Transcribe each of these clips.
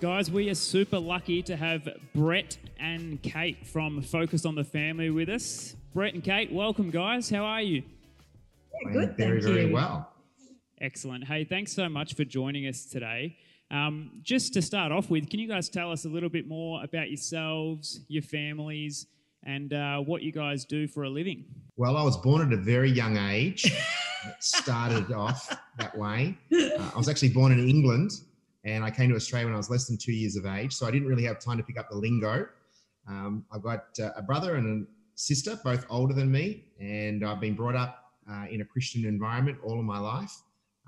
Guys, we are super lucky to have Brett and Kate from Focus on the Family with us. Brett and Kate, welcome, guys. How are you? Yeah, good, very, very you. well. Excellent. Hey, thanks so much for joining us today. Um, just to start off with, can you guys tell us a little bit more about yourselves, your families, and uh, what you guys do for a living? Well, I was born at a very young age. it started off that way. Uh, I was actually born in England and I came to Australia when I was less than two years of age. So I didn't really have time to pick up the lingo. Um, I've got uh, a brother and a sister, both older than me, and I've been brought up uh, in a Christian environment all of my life.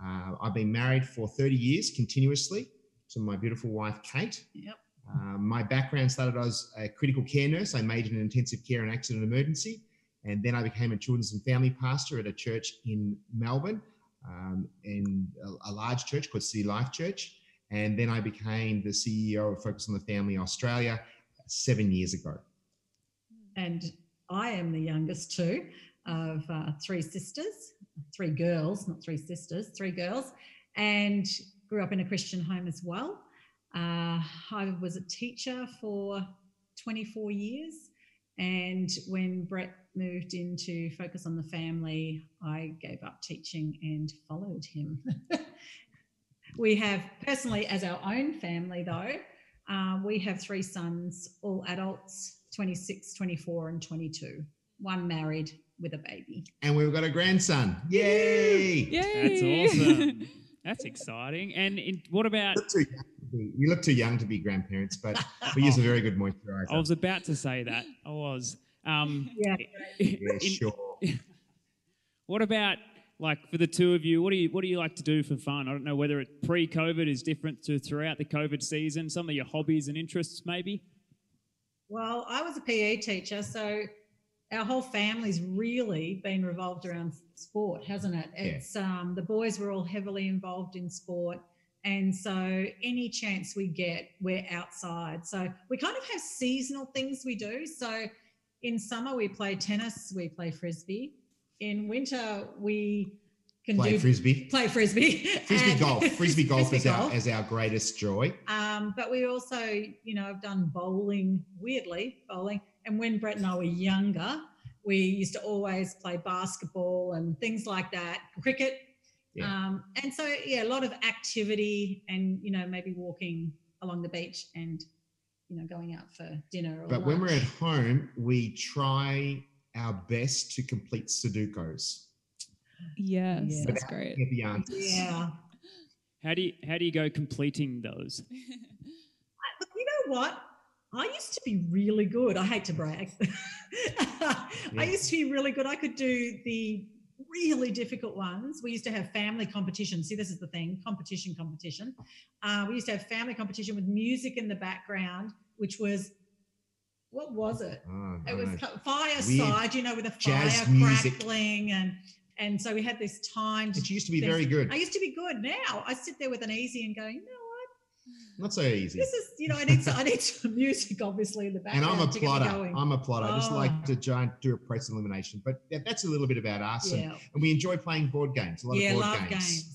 Uh, I've been married for 30 years continuously to my beautiful wife, Kate. Yep. Um, my background started as a critical care nurse. I majored in intensive care and accident emergency. And then I became a children's and family pastor at a church in Melbourne, um, in a, a, large church called City Life Church. And then I became the CEO of Focus on the Family Australia seven years ago. And I am the youngest too of uh, three sisters, three girls, not three sisters, three girls, and grew up in a Christian home as well. Uh, I was a teacher for 24 years. And when Brett moved into Focus on the Family, I gave up teaching and followed him. we have, personally, as our own family, though, uh, we have three sons, all adults 26, 24, and 22. One married with a baby. And we've got a grandson. Yay! Yay! That's awesome. That's exciting. And in, what about? You look too young to be grandparents, but we use a very good moisturizer. I was about to say that. I was. Um, yeah. yeah, sure. what about like for the two of you? What do you what do you like to do for fun? I don't know whether it pre-COVID is different to throughout the COVID season. Some of your hobbies and interests, maybe. Well, I was a PE teacher, so our whole family's really been revolved around sport, hasn't it? It's yeah. um, the boys were all heavily involved in sport. And so any chance we get, we're outside. So we kind of have seasonal things we do. So in summer we play tennis, we play frisbee. In winter we can play do frisbee. Play frisbee. Frisbee golf. Frisbee golf frisbee is golf. our is our greatest joy. Um, but we also, you know, I've done bowling. Weirdly, bowling. And when Brett and I were younger, we used to always play basketball and things like that, cricket. Yeah. Um, and so, yeah, a lot of activity and, you know, maybe walking along the beach and, you know, going out for dinner. but lunch. when we're at home, we try our best to complete Sudokus. Yes, yeah. that's great. Yeah. How do you how do you go completing those? you know what? I used to be really good. I hate to brag. yeah. I used to be really good. I could do the really difficult ones. We used to have family competition. See, this is the thing competition, competition. Uh, we used to have family competition with music in the background, which was what was it? Oh, it was fireside, you know, with a fire crackling and and so we had this time. It used to be very good. I used to be good. Now I sit there with an easy and go, no, what? not so easy. This is, you know, I need some, I need some music, obviously, in the background. And I'm a plotter. I'm a plotter. Oh. I just like oh. to try and do a press elimination. But that's a little bit about us. Yeah. And, and, we enjoy playing board games. A lot yeah, of board games. games.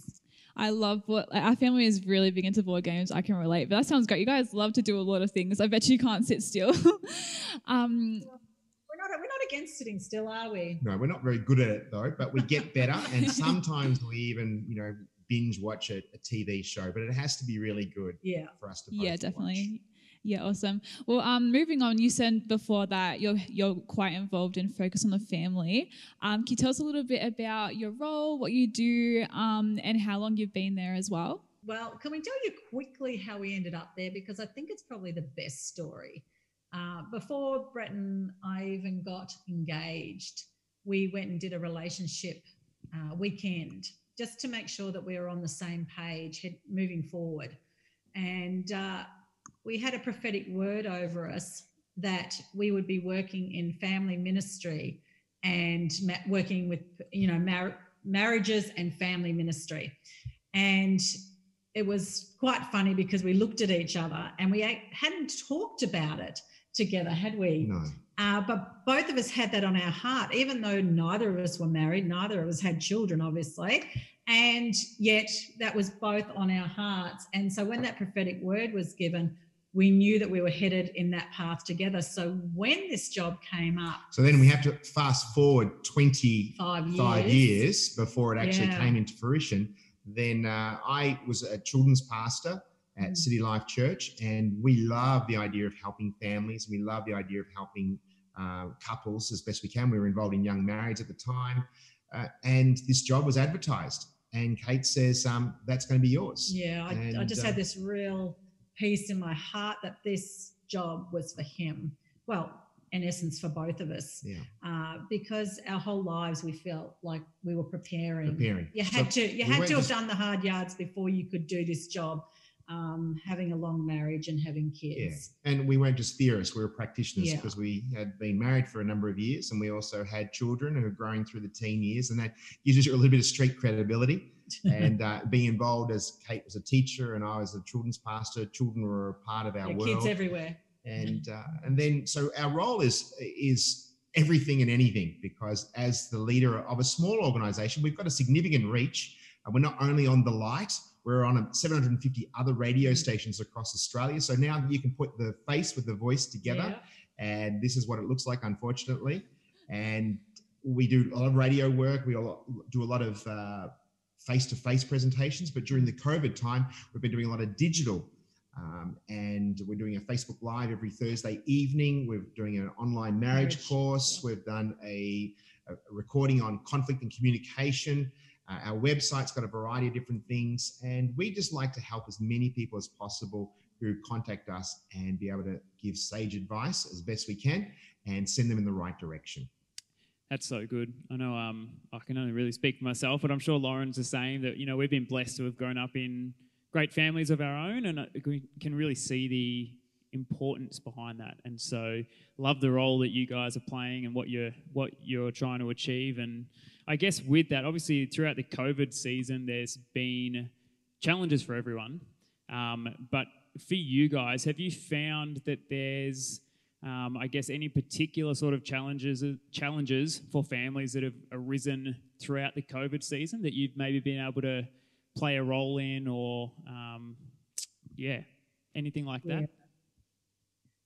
I love what like, our family is really big into board games. I can relate, but that sounds great. You guys love to do a lot of things. I bet you can't sit still. um, we're not, we're not against sitting still, are we? No, we're not very good at it though, but we get better. and sometimes we even, you know, binge watch a, a, TV show, but it has to be really good. Yeah. For us to. Yeah, definitely. Yeah, awesome. Well, um, moving on, you said before that you're you're quite involved in Focus on the Family. Um, can you tell us a little bit about your role, what you do, um, and how long you've been there as well? Well, can we tell you quickly how we ended up there because I think it's probably the best story. Uh, before Brett and I even got engaged, we went and did a relationship uh, weekend just to make sure that we were on the same page moving forward. And uh, we had a prophetic word over us that we would be working in family ministry and ma- working with, you know, mar- marriages and family ministry. And it was quite funny because we looked at each other and we hadn't talked about it together, had we? No. Uh, but both of us had that on our heart, even though neither of us were married, neither of us had children, obviously. And yet that was both on our hearts. And so when that prophetic word was given, we knew that we were headed in that path together. So when this job came up, So then we have to fast forward 25 five years, years before it actually Yeah. came into fruition. Then uh, I was a children's pastor at Mm. City Life Church, and we love the idea of helping families. We love the idea of helping uh, couples as best we can. We were involved in young marriage at the time, uh, and this job was advertised. And Kate says, um, "That's going to be yours." Yeah, I, I just uh, had this real peace in my heart that this job was for him. Well, in essence, for both of us, Yeah, uh, because our whole lives we felt like we were preparing. preparing. You So had to. You we had to have to- done the hard yards before you could do this job. Um, having a long marriage and having Yeah, kids. and we weren't just theorists; we were practitioners Yeah. because we had been married for a number of years, and we also had children who were growing through the teen years, and that gives you a little bit of street credibility. and uh, being involved as Kate was a teacher and I was a children's pastor, children were a part of our Yeah, world. kids everywhere. and uh, and then so our role is is everything and anything because as the leader of a small organization we've got a significant reach and we're not only on the light we're on a 750 other radio Mm. stations across australia so now you can put the face with the voice together Yeah. and this is what it looks like unfortunately and we do a lot of radio work we do a lot of uh, face-to-face presentations but during the covid time we've been doing a lot of digital um, and we're doing a facebook live every thursday evening we're doing an online marriage, Marriage, course yeah. we've done a, a recording on conflict and communication uh, our website's got a variety of different things and we just like to help as many people as possible who contact us and be able to give sage advice as best we can and send them in the right direction. That's so good. I know um, I can only really speak for myself, but I'm sure Lauren's the same. That you know we've been blessed to have grown up in great families of our own, and uh, we can really see the importance behind that. And so, love the role that you guys are playing and what you're what you're trying to achieve. And I guess with that, obviously throughout the COVID season, there's been challenges for everyone. Um, but for you guys, have you found that there's um, I guess any particular sort of challenges challenges for families that have arisen throughout the COVID season that you've maybe been able to play a role in, or um, yeah, anything like that.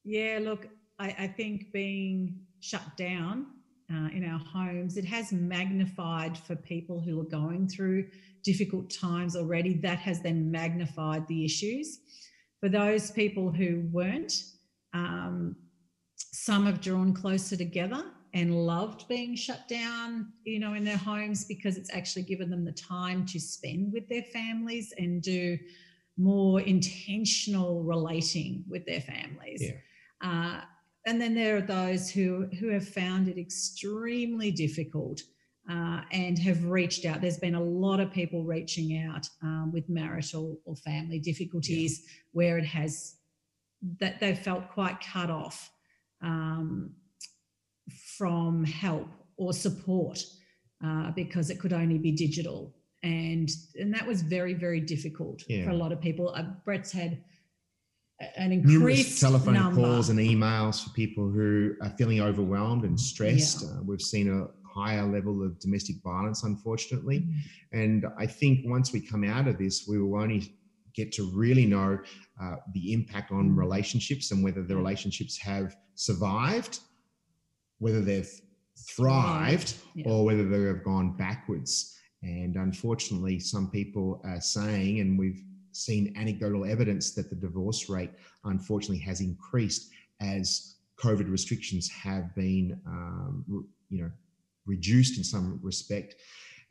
Yeah, look, I, I think being shut down uh, in our homes, it has magnified for people who are going through difficult times already. That has then magnified the issues. For those people who weren't, um, some have drawn closer together and loved being shut down, you know, in their homes because it's actually given them the time to spend with their families and do more intentional relating with their families. Yeah. Uh, and then there are those who who have found it extremely difficult uh, and have reached out. There's been a lot of people reaching out um, with marital or family difficulties where it has that they've felt quite cut off um, from help or support uh, because it could only be digital. And, and that was very, very difficult Yeah. for a lot of people. Uh, Brett's had an Numerous increased telephone number. calls and emails for people who are feeling overwhelmed and stressed. Yeah. Uh, we've seen a higher level of domestic violence, unfortunately. Mm. And I think once we come out of this, we will only get to really know uh, the impact on Mm. relationships and whether the relationships have survived, whether they've thrived, Yeah. or whether they have gone backwards. And unfortunately, some people are saying, and we've seen anecdotal evidence that the divorce rate unfortunately has increased as COVID restrictions have been, um, you know, reduced in some respect.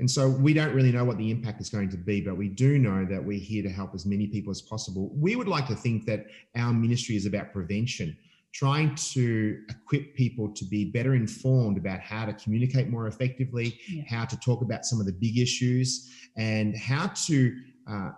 And so we don't really know what the impact is going to be, but we do know that we're here to help as many people as possible. We would like to think that our ministry is about prevention, trying to equip people to be better informed about how to communicate more effectively, Yeah. how to talk about some of the big issues, and how to uh,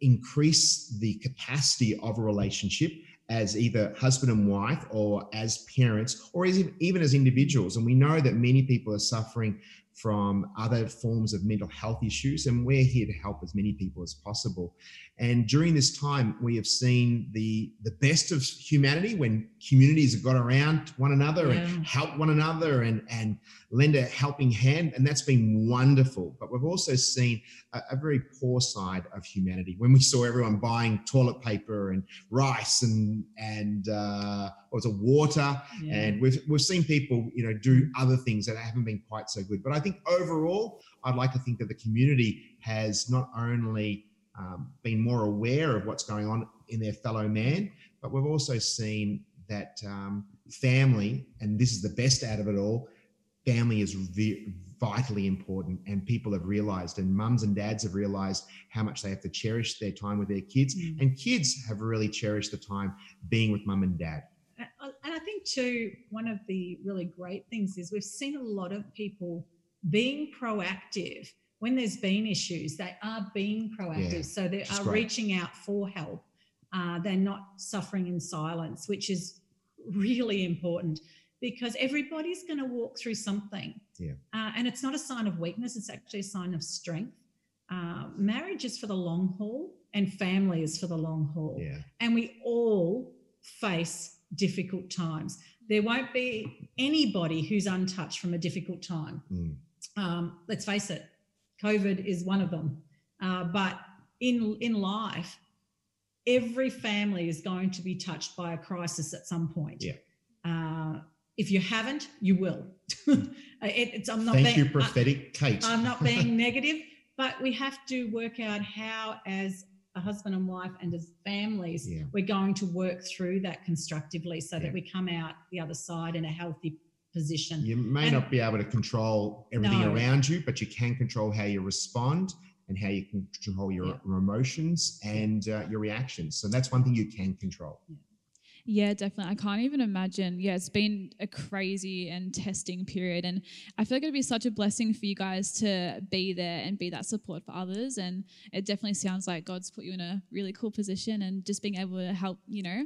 increase the capacity of a relationship as either husband and wife or as parents or as, even as individuals. And we know that many people are suffering from other forms of mental health issues, and we're here to help as many people as possible. And during this time, we have seen the the best of humanity when communities have got around one another Yeah. and help one another and and lend a helping hand, and that's been wonderful. But we've also seen a, a very poor side of humanity when we saw everyone buying toilet paper and rice and and uh, was it water. Yeah. and we've we've seen people you know do other things that haven't been quite so good. But i think overall i'd like to think that the community has not only um, been more aware of what's going on in their fellow man but we've also seen that um, family and this is the best out of it all family is vi- vitally important. And people have realized and mums and dads have realized how much they have to cherish their time with their kids. Mm. and kids have really cherished the time being with mum and dad And I think, too, one of the really great things is we've seen a lot of people being proactive when there's been issues. They are being proactive. Yeah, so they are great. reaching out for help. Uh, they're not suffering in silence, which is really important because everybody's going to walk through something. Yeah. Uh, and it's not a sign of weakness, it's actually a sign of strength. Uh, marriage is for the long haul, and family is for the long haul yeah and we all face difficult times. There won't be anybody who's untouched from a difficult time. Mm. Um, let's face it, COVID is one of them. Uh, but in in life, every family is going to be touched by a crisis at some point. Yeah. Uh, if you haven't, you will. It- it's, I'm not Thank being, you, I- prophetic Kate. I'm not being negative, but we have to work out how, as a husband and wife and as families, Yeah. we're going to work through that constructively so Yeah. that we come out the other side in a healthy position. You may And- not be able to control everything No. around you, but you can control how you respond and how you can control your, Yeah. emotions and uh, your reactions. So that's one thing you can control. Yeah, definitely. I can't even imagine. Yeah, it's been a crazy and testing period. And I feel like it'd be such a blessing for you guys to be there and be that support for others. And it definitely sounds like God's put you in a really cool position and just being able to help, you know,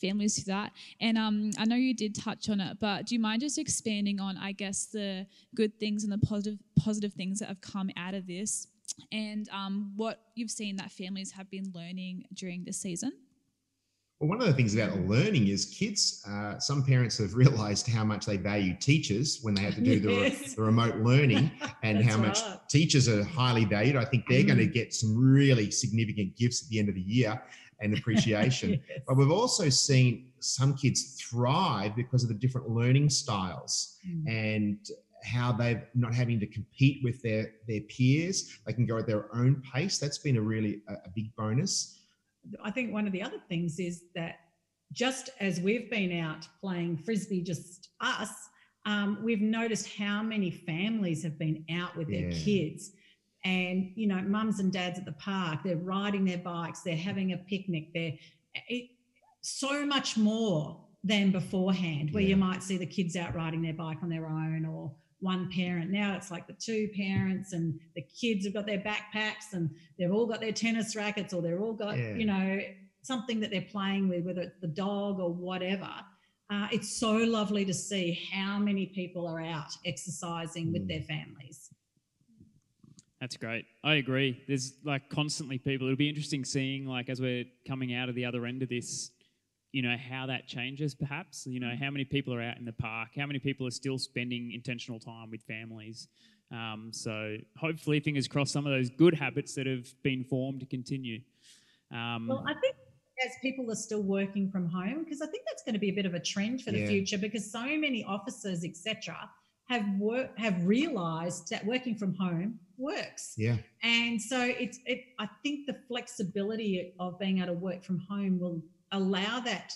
families through that. And um, I know you did touch on it, but do you mind just expanding on, I guess, the good things and the positive positive things that have come out of this and um, what you've seen that families have been learning during this season? Well, one of the things about learning is kids, uh, some parents have realized how much they value teachers when they had to do the, Yes. the remote learning and how much right. teachers are highly valued. I think they're going to get some really significant gifts at the end of the year and appreciation. Yes. But we've also seen some kids thrive because of the different learning styles Mm. and how they're not having to compete with their their peers. They can go at their own pace. That's been a really a, a big bonus. I think one of the other things is that just as we've been out playing frisbee, just us, um, we've noticed how many families have been out with their Yeah. kids. And, you know, mums and dads at the park, they're riding their bikes, they're having a picnic, they're it, so much more than beforehand, where Yeah. you might see the kids out riding their bike on their own or one parent. Now it's like the two parents and the kids have got their backpacks and they've all got their tennis rackets or they're all got Yeah. you know something that they're playing with whether it's the dog or whatever uh, it's so lovely to see how many people are out exercising with Mm. their families That's great. I agree. There's like constantly people. It'll be interesting seeing like as we're coming out of the other end of this, you know, how that changes perhaps. You know, how many people are out in the park, how many people are still spending intentional time with families. Um, so hopefully, fingers crossed, some of those good habits that have been formed to continue. Um, well i think as people are still working from home because i think that's going to be a bit of a trend for the Yeah. future because so many officers etc have work have realized that working from home works Yeah. And so it's it I think the flexibility of being able to work from home will allow that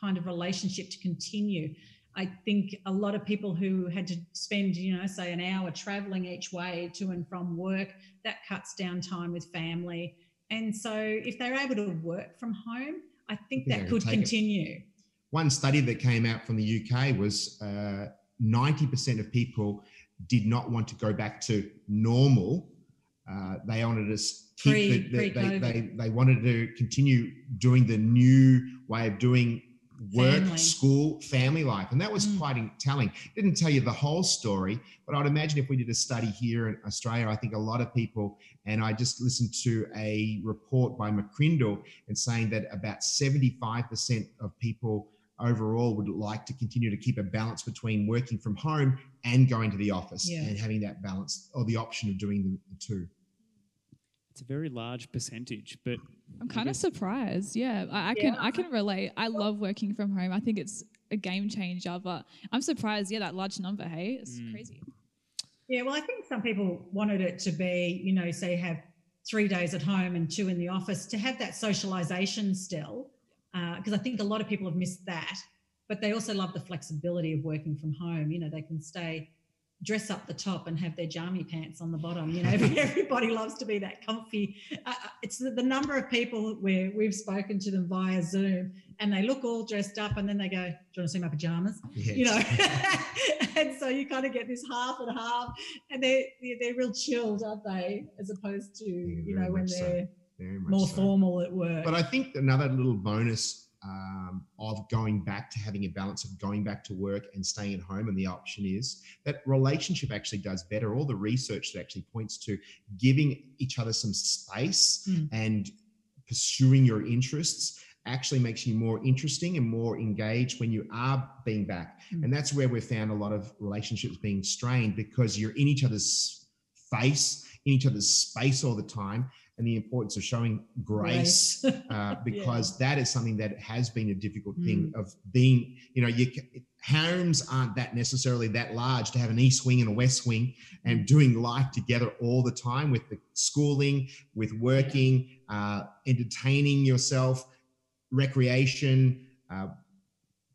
kind of relationship to continue. I think a lot of people who had to spend, you know, say an hour traveling each way to and from work, that cuts down time with family. And so if they're able to work from home, I think Yeah, that could take it. continue. One study that came out from the UK was uh, 90% of people did not want to go back to normal. Uh, they wanted to keep the, the- they, they, they wanted to continue doing the new way of doing work, Family. school, family life. And that was Mm. quite in- telling. Didn't tell you the whole story, but I'd imagine if we did a study here in Australia, I think a lot of people, and I just listened to a report by McCrindle and saying that about 75% of people overall would like to continue to keep a balance between working from home and going to the office Yeah. and having that balance or the option of doing the two. It's a very large percentage, but I'm kind of surprised. Yeah, I, I can Yeah. I can relate. I love working from home. I think it's a game changer. But I'm surprised. Yeah, that large number. Hey, it's Mm. crazy. Yeah, well, I think some people wanted it to be, you know, say have three days at home and two in the office to have that socialization still, because I think a lot of people have missed that. But they also love the flexibility of working from home. You know, they can stay, dress up the top and have their jammy pants on the bottom. You know, everybody loves to be that comfy. Uh, uh, it's the, the number of people where we've spoken to them via Zoom and they look all dressed up and then they go, "Do you want to see my pajamas?" Yes. you know and so you kind of get this half and half and they're they're, real chilled aren't they as opposed to Yeah, you know when they're much more so. formal at work But I think another little bonus um, of going back to having a balance of going back to work and staying at home, and the option is that relationship actually does better. All the research that actually points to giving each other some space Mm. and pursuing your interests actually makes you more interesting and more engaged when you are being back. Mm. And that's where we've found a lot of relationships being strained because you're in each other's face, in each other's space all the time, and the importance of showing grace uh, because that is something that has been a difficult thing of being, you know, you homes aren't that necessarily that large to have an east wing and a west wing and doing life together all the time with the schooling, with working, uh, entertaining yourself, recreation, uh,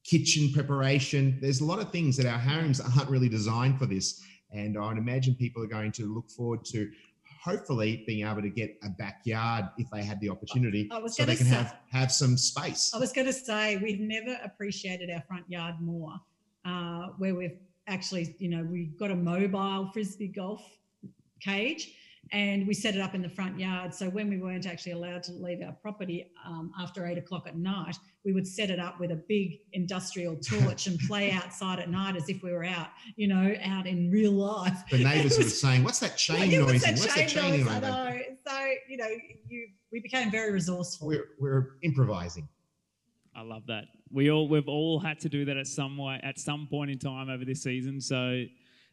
kitchen preparation. There's a lot of things that our homes aren't really designed for this. And I'd imagine people are going to look forward to hopefully being able to get a backyard if they had the opportunity so they can say- have have some space. i was going to say we've never appreciated our front yard more uh, where we've actually you know we've got a mobile frisbee golf cage and we set it up in the front yard. So when we weren't actually allowed to leave our property um, after eight o'clock at night, we would set it up with a big industrial torch and play outside at night as if we were out, you know, out in real life. The neighbours were saying, "What's that chain Yeah, noise? what's that What's that chain chain noise? I noise?" know. So you know, you we became very resourceful. We're we're improvising. I love that. We all we've all had to do that at some way at some point in time over this season. So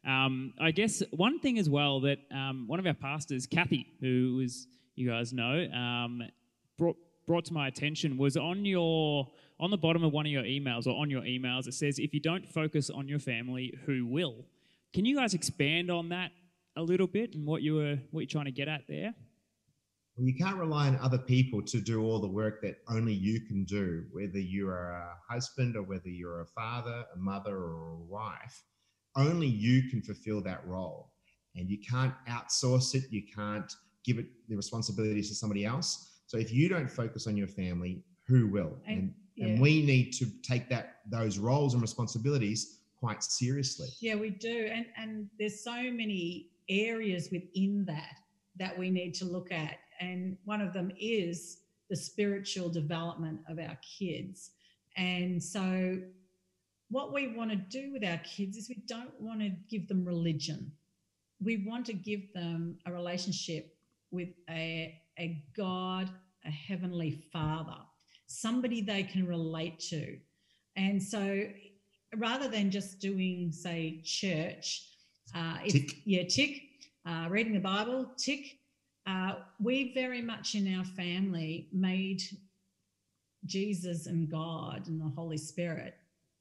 um, I guess one thing as well that um, one of our pastors, Kathy, who was you guys know, um, brought brought to my attention was on your on the bottom of one of your emails or on your emails it says if you don't focus on your family who will can you guys expand on that a little bit and what you were what you're trying to get at there Well, you can't rely on other people to do all the work that only you can do, whether you are a husband or whether you're a father, a mother, or a wife. Only you can fulfill that role. And you can't outsource it, you can't give it the responsibilities to somebody else. So if you don't focus on your family, who will? And- And, yeah. and we need to take that those roles and responsibilities quite seriously. Yeah, we do. And and there's so many areas within that that we need to look at. And one of them is the spiritual development of our kids. And so what we want to do with our kids is we don't want to give them religion. We want to give them a relationship with a, a God, a heavenly father, somebody they can relate to. And so rather than just doing, say, church, uh, if- Tick. yeah, tick, uh, reading the Bible, tick. Uh, we very much in our family made Jesus and God and the Holy Spirit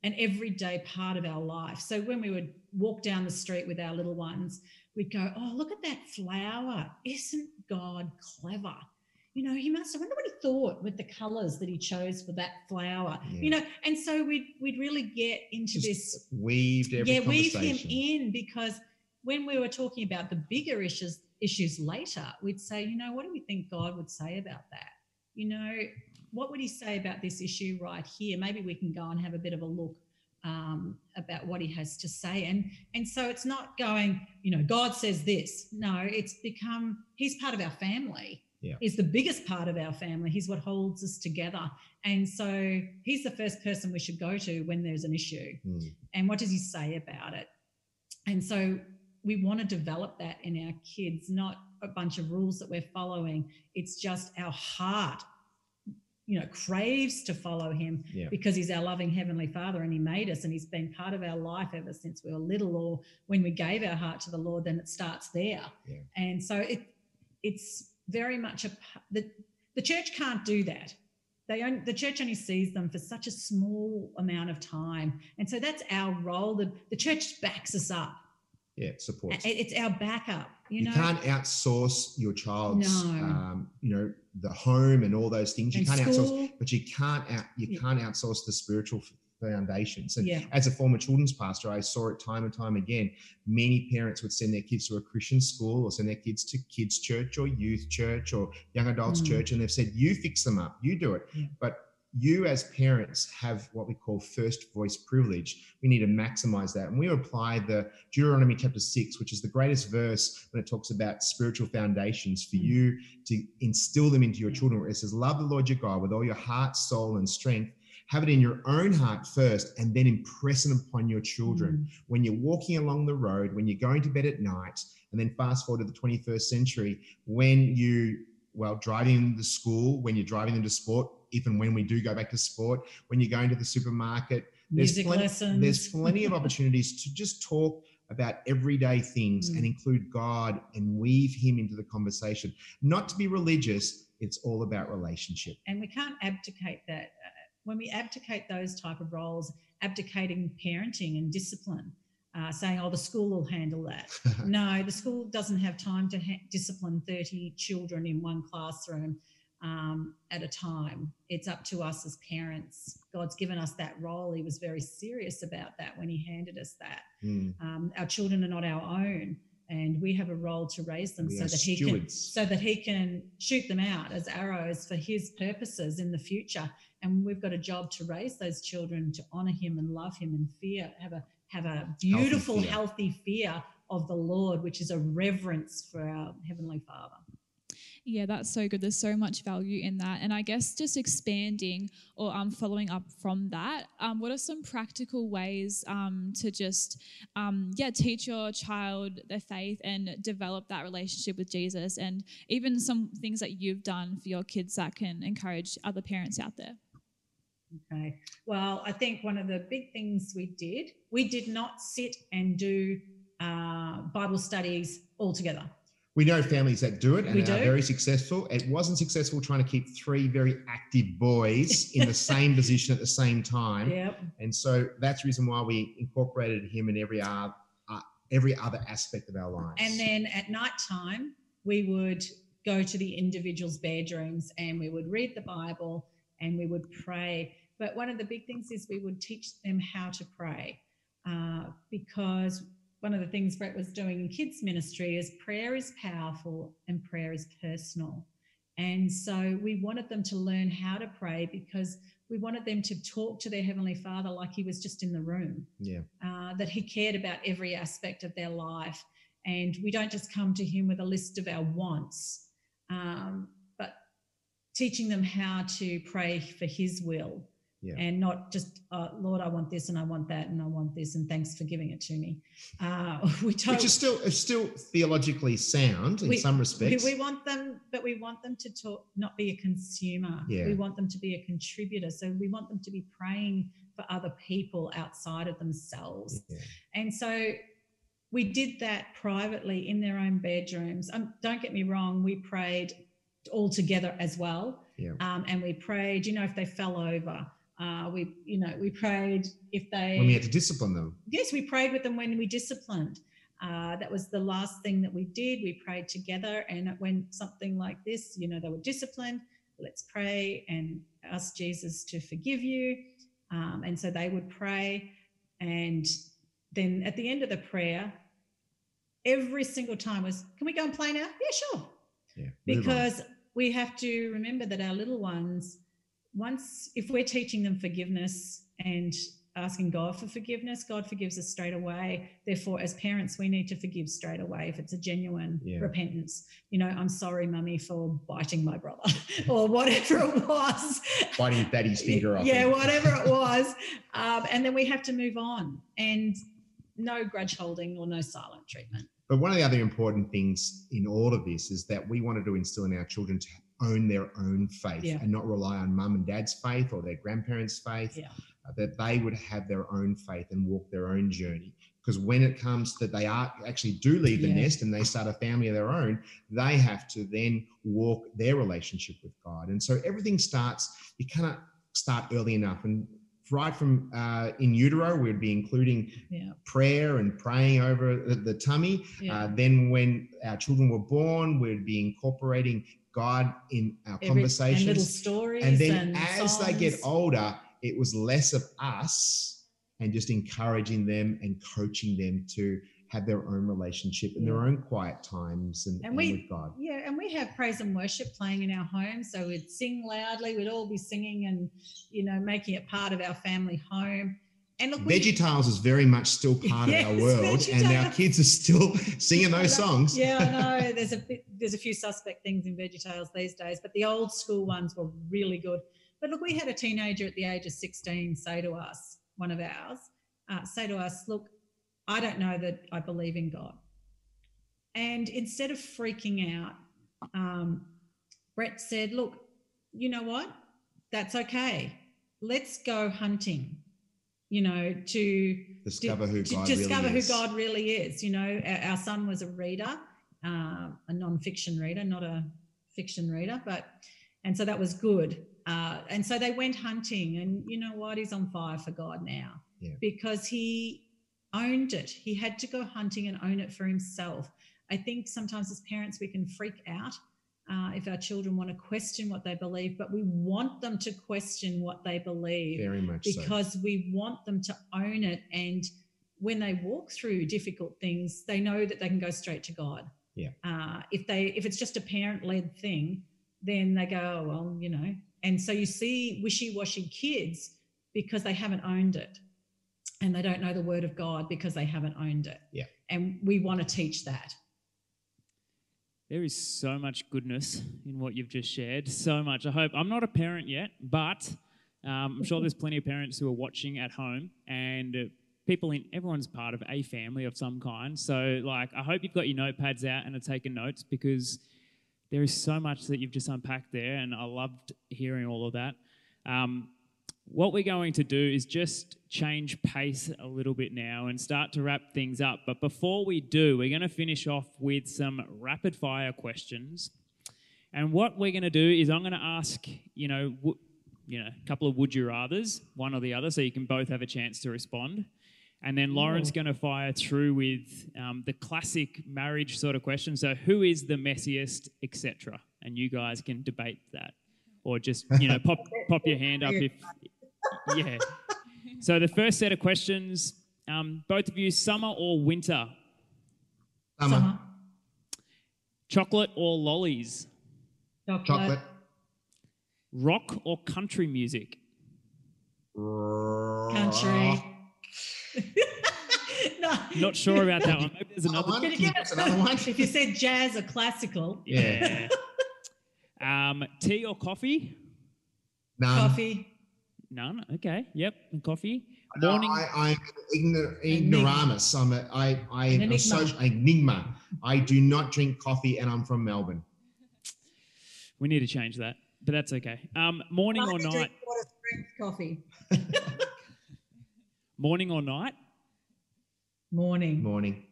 an everyday part of our life. So when we would walk down the street with our little ones, we'd go, Oh, look at that flower. Isn't God clever? You know, he must, I wonder what he thought with the colors that he chose for that flower. Yeah. You know, and so we'd we'd really get into Just this weaved every yeah, weave him in because when we were talking about the bigger issues issues later, we'd say, you know, what do we think God would say about that? You know, what would he say about this issue right here? Maybe we can go and have a bit of a look um, about what he has to say. And and so it's not going, you know, God says this. No, it's become he's part of our family. Yeah. is the biggest part of our family. He's what holds us together. And so he's the first person we should go to when there's an issue. Mm. And what does he say about it? And so we want to develop that in our kids, not a bunch of rules that we're following. It's just our heart, you know, craves to follow him Yeah. because he's our loving heavenly father and he made us and he's been part of our life ever since we were little or when we gave our heart to the lord then it starts there Yeah. and so it it's very much a the, the church can't do that they own, the church only sees them for such a small amount of time and so that's our role the, the church backs us up Yeah. It- it's our backup you, You, know can't outsource your child's, No. um, you know, the home and all those things. You and can't outsource, but you can't out, you Yeah. can't outsource the spiritual foundations. And yeah as a former children's pastor, I saw it time and time again. Many parents would send their kids to a Christian school or send their kids to kids' church or youth church or young adults Mm. church, and they've said, "You fix them up, you do it." Yeah. But you, as parents, have what we call first voice privilege. We need to maximize that, and we apply the Deuteronomy chapter six, which is the greatest verse when it talks about spiritual foundations for Mm. you to instill them into your children. Where it says, "Love the Lord your God with all your heart, soul, and strength." Have it in your own heart first, and then impress it upon your children Mm. when you're walking along the road, when you're going to bed at night, and then fast forward to the 21st century, when you, well, driving them to school, when you're driving them to sport, even when we do go back to sport, when you're going to the supermarket, there's music plenty, lessons there's plenty of opportunities to just talk about everyday things Mm. and include God and weave Him into the conversation. Not to be religious, it's all about relationship. and we can't abdicate that Uh, when we abdicate those type of roles abdicating parenting and discipline uh, saying oh the school will handle that no the school doesn't have time to ha- discipline 30 children in one classroom um, at a time. It's up to us as parents. God's given us that role. He was very serious about that when he handed us that. Mm, um, our children are not our own and we have a role to raise them we so that he can so that he can shoot them out as arrows for his purposes in the future. And we've got a job to raise those children to honor him and love him and fear have a have a beautiful fear. healthy fear of the lord which is a reverence for our heavenly father Yeah, that's so good. There's so much value in that. And I guess just expanding or um, following up from that, um, what are some practical ways um, to just, um, yeah, teach your child their faith and develop that relationship with Jesus? And even some things that you've done for your kids that can encourage other parents out there. okay well i think one of the big things we did we did not sit and do uh, bible studies all together We know families that do it and We are do. very successful. It wasn't successful trying to keep three very active boys in the same position at the same time. yep And so that's the reason why we incorporated him in every uh, uh, every other aspect of our lives. And then at night time, we would go to the individuals' bedrooms and we would read the Bible and we would pray. But one of the big things is we would teach them how to pray uh, because one of the things Brett was doing in kids' ministry is prayer is powerful and prayer is personal. And so we wanted them to learn how to pray because we wanted them to talk to their Heavenly Father like He was just in the room yeah, uh, that he cared about every aspect of their life. And we don't just come to him with a list of our wants, um, but teaching them how to pray for his will Yeah. and not just, uh, Lord, I want this and I want that and I want this and thanks for giving it to me. Uh, we which is still is still theologically sound in We- some we, respects. we want them, but we want them to talk, not be a consumer. Yeah. We want them to be a contributor. So we want them to be praying for other people outside of themselves. Yeah. And so we did that privately in their own bedrooms. Um, don't get me wrong, we prayed all together as well. Yeah. Um, and we prayed, you know, if they fell over, uh, we, you know, we prayed if they when we had to discipline them. yes, we prayed with them when we disciplined. Uh, that was the last thing that we did. We prayed together, and when something like this, you know, they were disciplined. Let's pray and ask Jesus to forgive you. Um, and so they would pray, and then at the end of the prayer, every single time was, "Can we go and play now?" Yeah, sure Yeah, because we have to remember that our little ones once if we're teaching them forgiveness and asking God for forgiveness. God forgives us straight away. Therefore, as parents, we need to forgive straight away if it's a genuine Yeah. repentance. You know, I'm sorry, mummy, for biting my brother or whatever it was. Biting daddy's finger off. Yeah, whatever it was. Um, and then we have to move on and no grudge holding or no silent treatment. But one of the other important things in all of this is that we wanted to instill in our children to own their own faith Yeah. and not rely on mum and dad's faith or their grandparents' faith, Yeah. uh, that they would have their own faith and walk their own journey. Because when it comes that they are actually do leave the Yeah. nest and they start a family of their own, they have to then walk their relationship with God. And so everything starts, you cannot start early enough. And right from uh, in utero, we'd be including Yeah. prayer and praying over the, the tummy. Yeah. Uh, then, when our children were born, we'd be incorporating God in our Every- and little conversations. stories. And then, as they get older, it was less of us and just encouraging them and coaching them to have their own relationship and their own quiet times and, And and we- with God. Yeah, and we have praise and worship playing in our home. So we'd sing loudly, we'd all be singing and, you know, making it part of our family home. And look, we, VeggieTales is very much still part of our Yes, world, and our kids are still singing those songs. Yeah, I know. There's a there's a few suspect things in Veggie Tales these days, but the old school ones were really good. But look, we had a teenager at the age of 16 say to us, one of ours, uh, say to us, look, I don't know that I believe in God. And instead of freaking out, um, Brett said, look, you know what? That's okay. Let's go hunting, you know, to Discover who to God discover really is. God really is. You know, our, our son was a reader, uh, a non-fiction reader, not a fiction reader, but and so that was good. Uh, and so they went hunting, and you know what? He's on fire for God now Yeah. because he owned it. He had to go hunting and own it for himself. I think sometimes as parents we can freak out uh, if our children want to question what they believe, but we want them to question what they believe Very much so. because we want them to own it and when they walk through difficult things they know that they can go straight to god Yeah. uh, if they if it's just a parent led thing then they go oh, well you know and so you see wishy-washy kids because they haven't owned it and they don't know the word of god because they haven't owned it Yeah. and we want to teach that There is so much goodness in what you've just shared. So much. I hope I'm not a parent yet, but um, I'm sure there's plenty of parents who are watching at home, and uh, people in everyone's part of a family of some kind. So, like, I hope you've got your notepads out and are taking notes because there is so much that you've just unpacked there, and I loved hearing all of that. Um, what we're going to do is just change pace a little bit now and start to wrap things up. But before we do, we're going to finish off with some rapid fire questions. And what we're going to do is I'm going to ask, you know, w- you know, a couple of would you rather's, one or the other, so you can both have a chance to respond. And then Lauren's going to fire through with um, the classic marriage sort of question. So, who is the messiest, etc. And you guys can debate that, or just you know pop pop your hand up if yeah. So the first set of questions, um, both of you, summer or winter, Summer, Summer, chocolate or lollies, chocolate, chocolate, rock or country music, country no Not sure about that one. Maybe there's Another another. one? Can you Can you give give us us another one? If you said jazz or classical, Yeah. Um, tea or coffee? None. coffee, None. Okay. Yep. And coffee. No, Morning. I, I'm ignor- ignoramus. I'm a, I, I An am a enigma. social enigma. I do not drink coffee, and I'm from Melbourne. we need to change that, but that's okay. Um, morning or drink night? water strength coffee. Morning or night? Morning. Morning.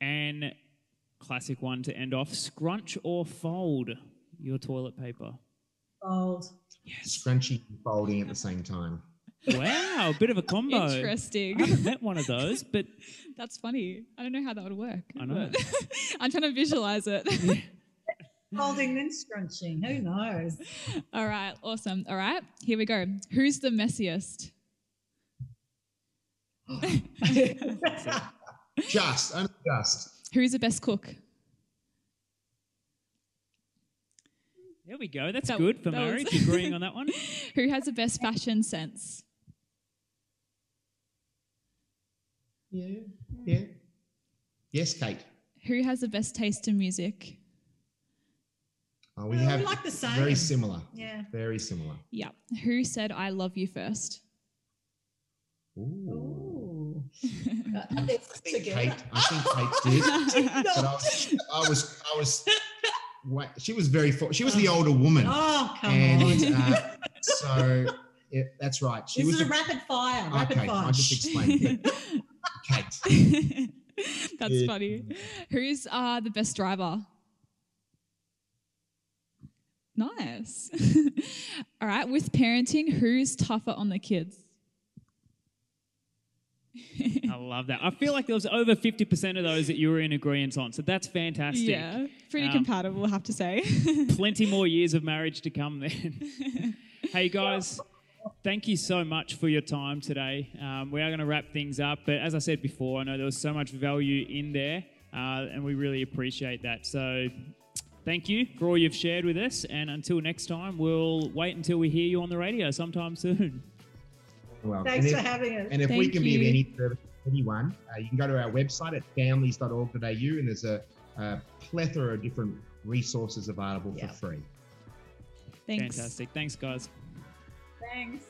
And classic one to end off: scrunch or fold your toilet paper. Fold. Yes. Scrunchy and folding at the same time. Wow, a bit of a combo. Interesting. I haven't met one of those, but That's funny. I don't know how that would work. I know. I'm trying to visualize it. Folding then scrunching. Who knows? All right, awesome. All right, here we go. Who's the messiest? Just, only just. Who's the best cook? there we go. That's That- good for that was- marriage. Agreeing on that one. Who has the best fashion sense? Yeah, yeah. Yes, Kate. Who has the best taste in music? Oh, we Well, we have like the very similar. Yeah. Very similar. Yeah. Who said I love you first? Ooh. Ooh. I think Kate. I think Kate did. But I was, I was, I was. She was very. She was the older woman, Oh, come and on. uh, so yeah, that's right. She this was is a the- rapid fire. Rapid Okay, fire. I'll just explain. Kate. That's Yeah. funny. Who's uh, the best driver? Nice. All right. With parenting, who's tougher on the kids? I love that. I feel like there was over 50% of those that you were in agreement on. So that's fantastic. Yeah, pretty Um, compatible, I have to say. Plenty more years of marriage to come then. hey guys, thank you so much for your time today. Um, we are going to wrap things up, but as I said before, I know there was so much value in there, uh, and we really appreciate that. So thank you for all you've shared with us, and until next time, we'll wait until we hear you on the radio sometime soon. Well, Thanks and for if, having us. and if we Thank can be of any service to anyone, uh, you can go to our website at families.org.au, and there's a, a plethora of different resources available Yeah. for free. Thanks. Fantastic. Thanks, guys. Thanks.